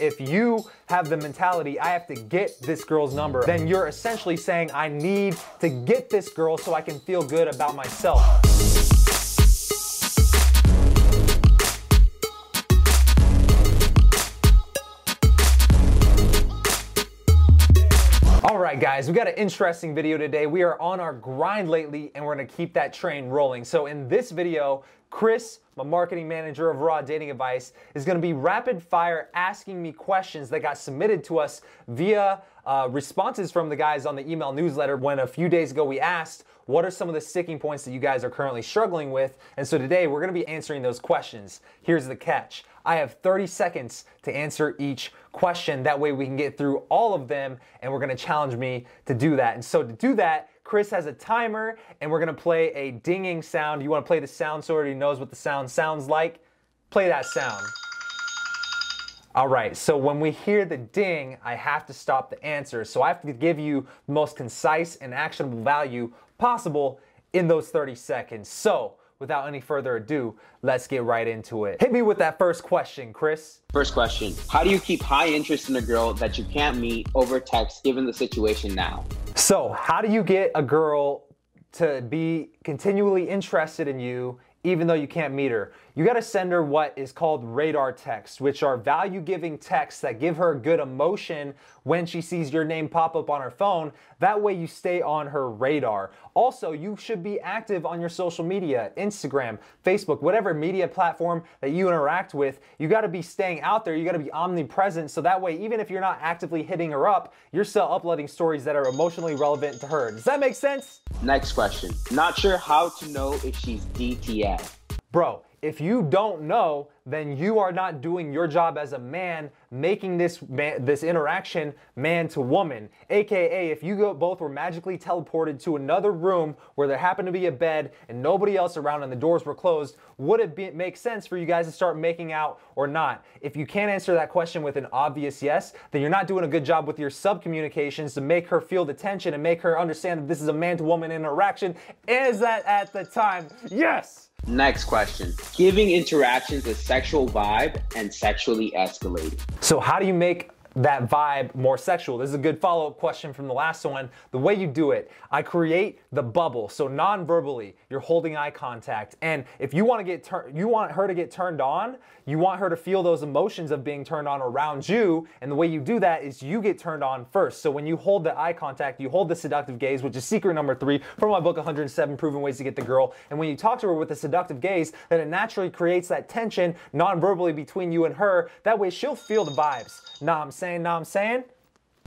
If you have the mentality, I have to get this girl's number, then you're essentially saying, I need to get this girl so I can feel good about myself. All right, guys, we got an interesting video today. We are on our grind lately and we're gonna keep that train rolling. So, in this video, Chris, my marketing manager of Raw Dating Advice, is going to be rapid fire asking me questions that got submitted to us via uh, responses from the guys on the email newsletter when a few days ago we asked, what are some of the sticking points that you guys are currently struggling with? And so today we're going to be answering those questions. Here's the catch I have 30 seconds to answer each question. That way we can get through all of them and we're going to challenge me to do that. And so to do that, Chris has a timer and we're gonna play a dinging sound. You wanna play the sound so he knows what the sound sounds like? Play that sound. All right, so when we hear the ding, I have to stop the answer. So I have to give you the most concise and actionable value possible in those 30 seconds. So without any further ado, let's get right into it. Hit me with that first question, Chris. First question How do you keep high interest in a girl that you can't meet over text given the situation now? So, how do you get a girl to be continually interested in you even though you can't meet her. You got to send her what is called radar texts, which are value giving texts that give her good emotion when she sees your name pop up on her phone. That way you stay on her radar. Also, you should be active on your social media Instagram, Facebook, whatever media platform that you interact with. You got to be staying out there. You got to be omnipresent. So that way, even if you're not actively hitting her up, you're still uploading stories that are emotionally relevant to her. Does that make sense? Next question. Not sure how to know if she's DTF. Bro, if you don't know, then you are not doing your job as a man, making this man, this interaction man to woman. AKA, if you both were magically teleported to another room where there happened to be a bed and nobody else around and the doors were closed, would it be, make sense for you guys to start making out or not? If you can't answer that question with an obvious yes, then you're not doing a good job with your sub communications to make her feel the tension and make her understand that this is a man to woman interaction. Is that at the time? Yes! Next question. Giving interactions a sexual vibe and sexually escalating. So, how do you make that vibe more sexual? This is a good follow up question from the last one. The way you do it, I create the bubble. So non verbally, you're holding eye contact. And if you want to get tur- you want her to get turned on, you want her to feel those emotions of being turned on around you. And the way you do that is you get turned on first. So when you hold the eye contact, you hold the seductive gaze, which is secret number three from my book, 107 Proven Ways to Get the Girl. And when you talk to her with a seductive gaze, then it naturally creates that tension non verbally between you and her. That way she'll feel the vibes. Nah, I'm saying, nah, I'm saying.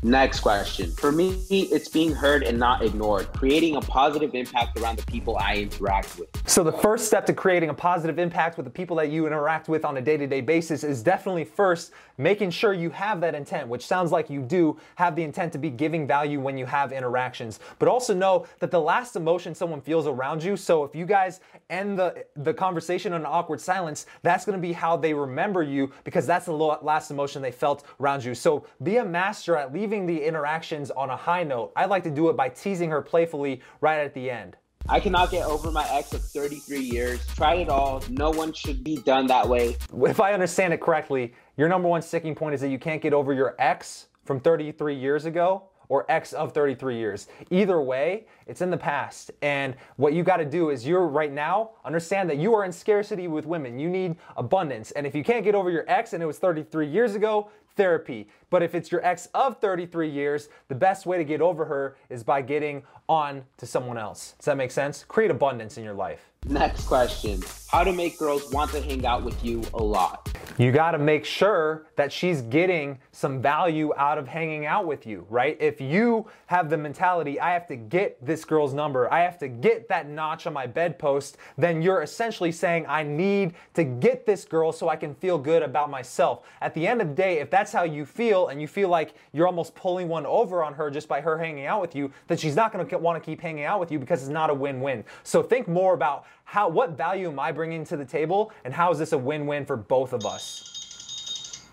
Next question. For me, it's being heard and not ignored, creating a positive impact around the people I interact with. So, the first step to creating a positive impact with the people that you interact with on a day to day basis is definitely first making sure you have that intent, which sounds like you do have the intent to be giving value when you have interactions. But also know that the last emotion someone feels around you, so if you guys end the, the conversation in an awkward silence, that's gonna be how they remember you because that's the last emotion they felt around you. So, be a master at leaving leaving the interactions on a high note. I like to do it by teasing her playfully right at the end. I cannot get over my ex of 33 years. Tried it all. No one should be done that way. If I understand it correctly, your number one sticking point is that you can't get over your ex from 33 years ago or ex of 33 years. Either way, it's in the past. And what you got to do is you're right now, understand that you are in scarcity with women. You need abundance. And if you can't get over your ex and it was 33 years ago, therapy. But if it's your ex of 33 years, the best way to get over her is by getting on to someone else. Does that make sense? Create abundance in your life. Next question How to make girls want to hang out with you a lot? You got to make sure that she's getting some value out of hanging out with you, right? If you have the mentality, I have to get this girl's number, I have to get that notch on my bedpost, then you're essentially saying, I need to get this girl so I can feel good about myself. At the end of the day, if that's how you feel and you feel like you're almost pulling one over on her just by her hanging out with you, then she's not going to want to keep hanging out with you because it's not a win win. So think more about how what value am I bringing to the table and how is this a win-win for both of us?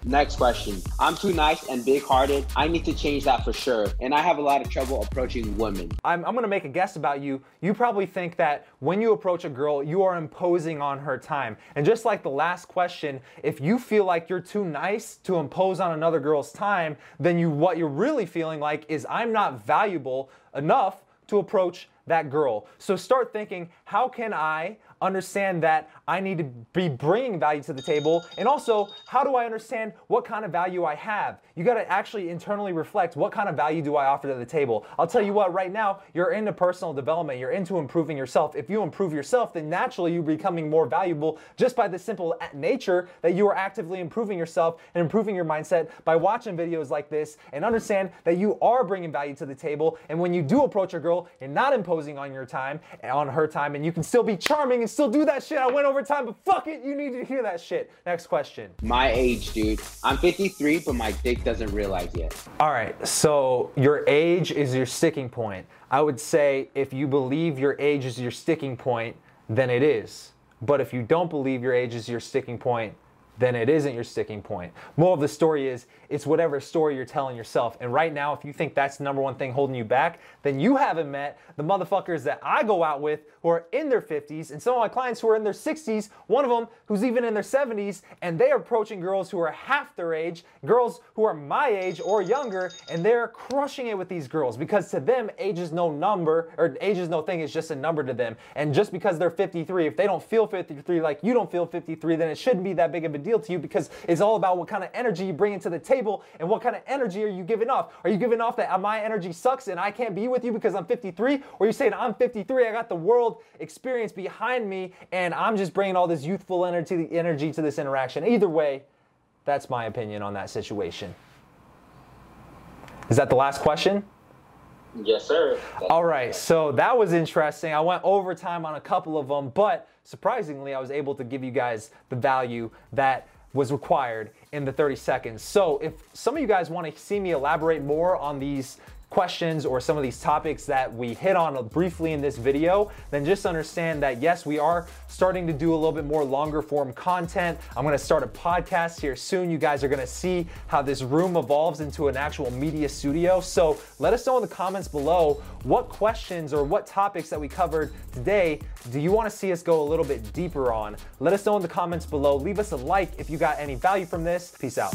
Next question. I'm too nice and big hearted. I need to change that for sure. And I have a lot of trouble approaching women. I'm, I'm gonna make a guess about you. You probably think that when you approach a girl, you are imposing on her time. And just like the last question, if you feel like you're too nice to impose on another girl's time, then you what you're really feeling like is I'm not valuable enough to approach that girl. So start thinking, how can I understand that I need to be bringing value to the table? And also, how do I understand what kind of value I have? You got to actually internally reflect what kind of value do I offer to the table? I'll tell you what, right now, you're into personal development, you're into improving yourself. If you improve yourself, then naturally you're becoming more valuable just by the simple nature that you are actively improving yourself and improving your mindset by watching videos like this and understand that you are bringing value to the table. And when you do approach a girl, you're not imposing on your time, on her time, and you can still be charming and still do that shit. I went over time, but fuck it, you need to hear that shit. Next question. My age, dude. I'm 53, but my dick doesn't realize yet. All right, so your age is your sticking point. I would say if you believe your age is your sticking point, then it is. But if you don't believe your age is your sticking point, then it isn't your sticking point. More of the story is it's whatever story you're telling yourself. And right now, if you think that's the number one thing holding you back, then you haven't met the motherfuckers that I go out with who are in their 50s and some of my clients who are in their 60s, one of them who's even in their 70s, and they are approaching girls who are half their age, girls who are my age or younger, and they're crushing it with these girls because to them, age is no number, or age is no thing, it's just a number to them. And just because they're 53, if they don't feel 53 like you don't feel 53, then it shouldn't be that big of a deal to you because it's all about what kind of energy you bring into the table and what kind of energy are you giving off. Are you giving off that my energy sucks and I can't be with you because I'm 53? Or you saying I'm 53, I got the world experience behind me and I'm just bringing all this youthful energy, energy to this interaction? Either way, that's my opinion on that situation. Is that the last question? Yes, sir. That's All right, so that was interesting. I went overtime on a couple of them, but surprisingly, I was able to give you guys the value that was required in the 30 seconds. So if some of you guys want to see me elaborate more on these questions or some of these topics that we hit on briefly in this video, then just understand that yes, we are starting to do a little bit more longer form content. I'm gonna start a podcast here soon. You guys are gonna see how this room evolves into an actual media studio. So let us know in the comments below what questions or what topics that we covered today do you wanna see us go a little bit deeper on? Let us know in the comments below. Leave us a like if you got any value from this. Peace out.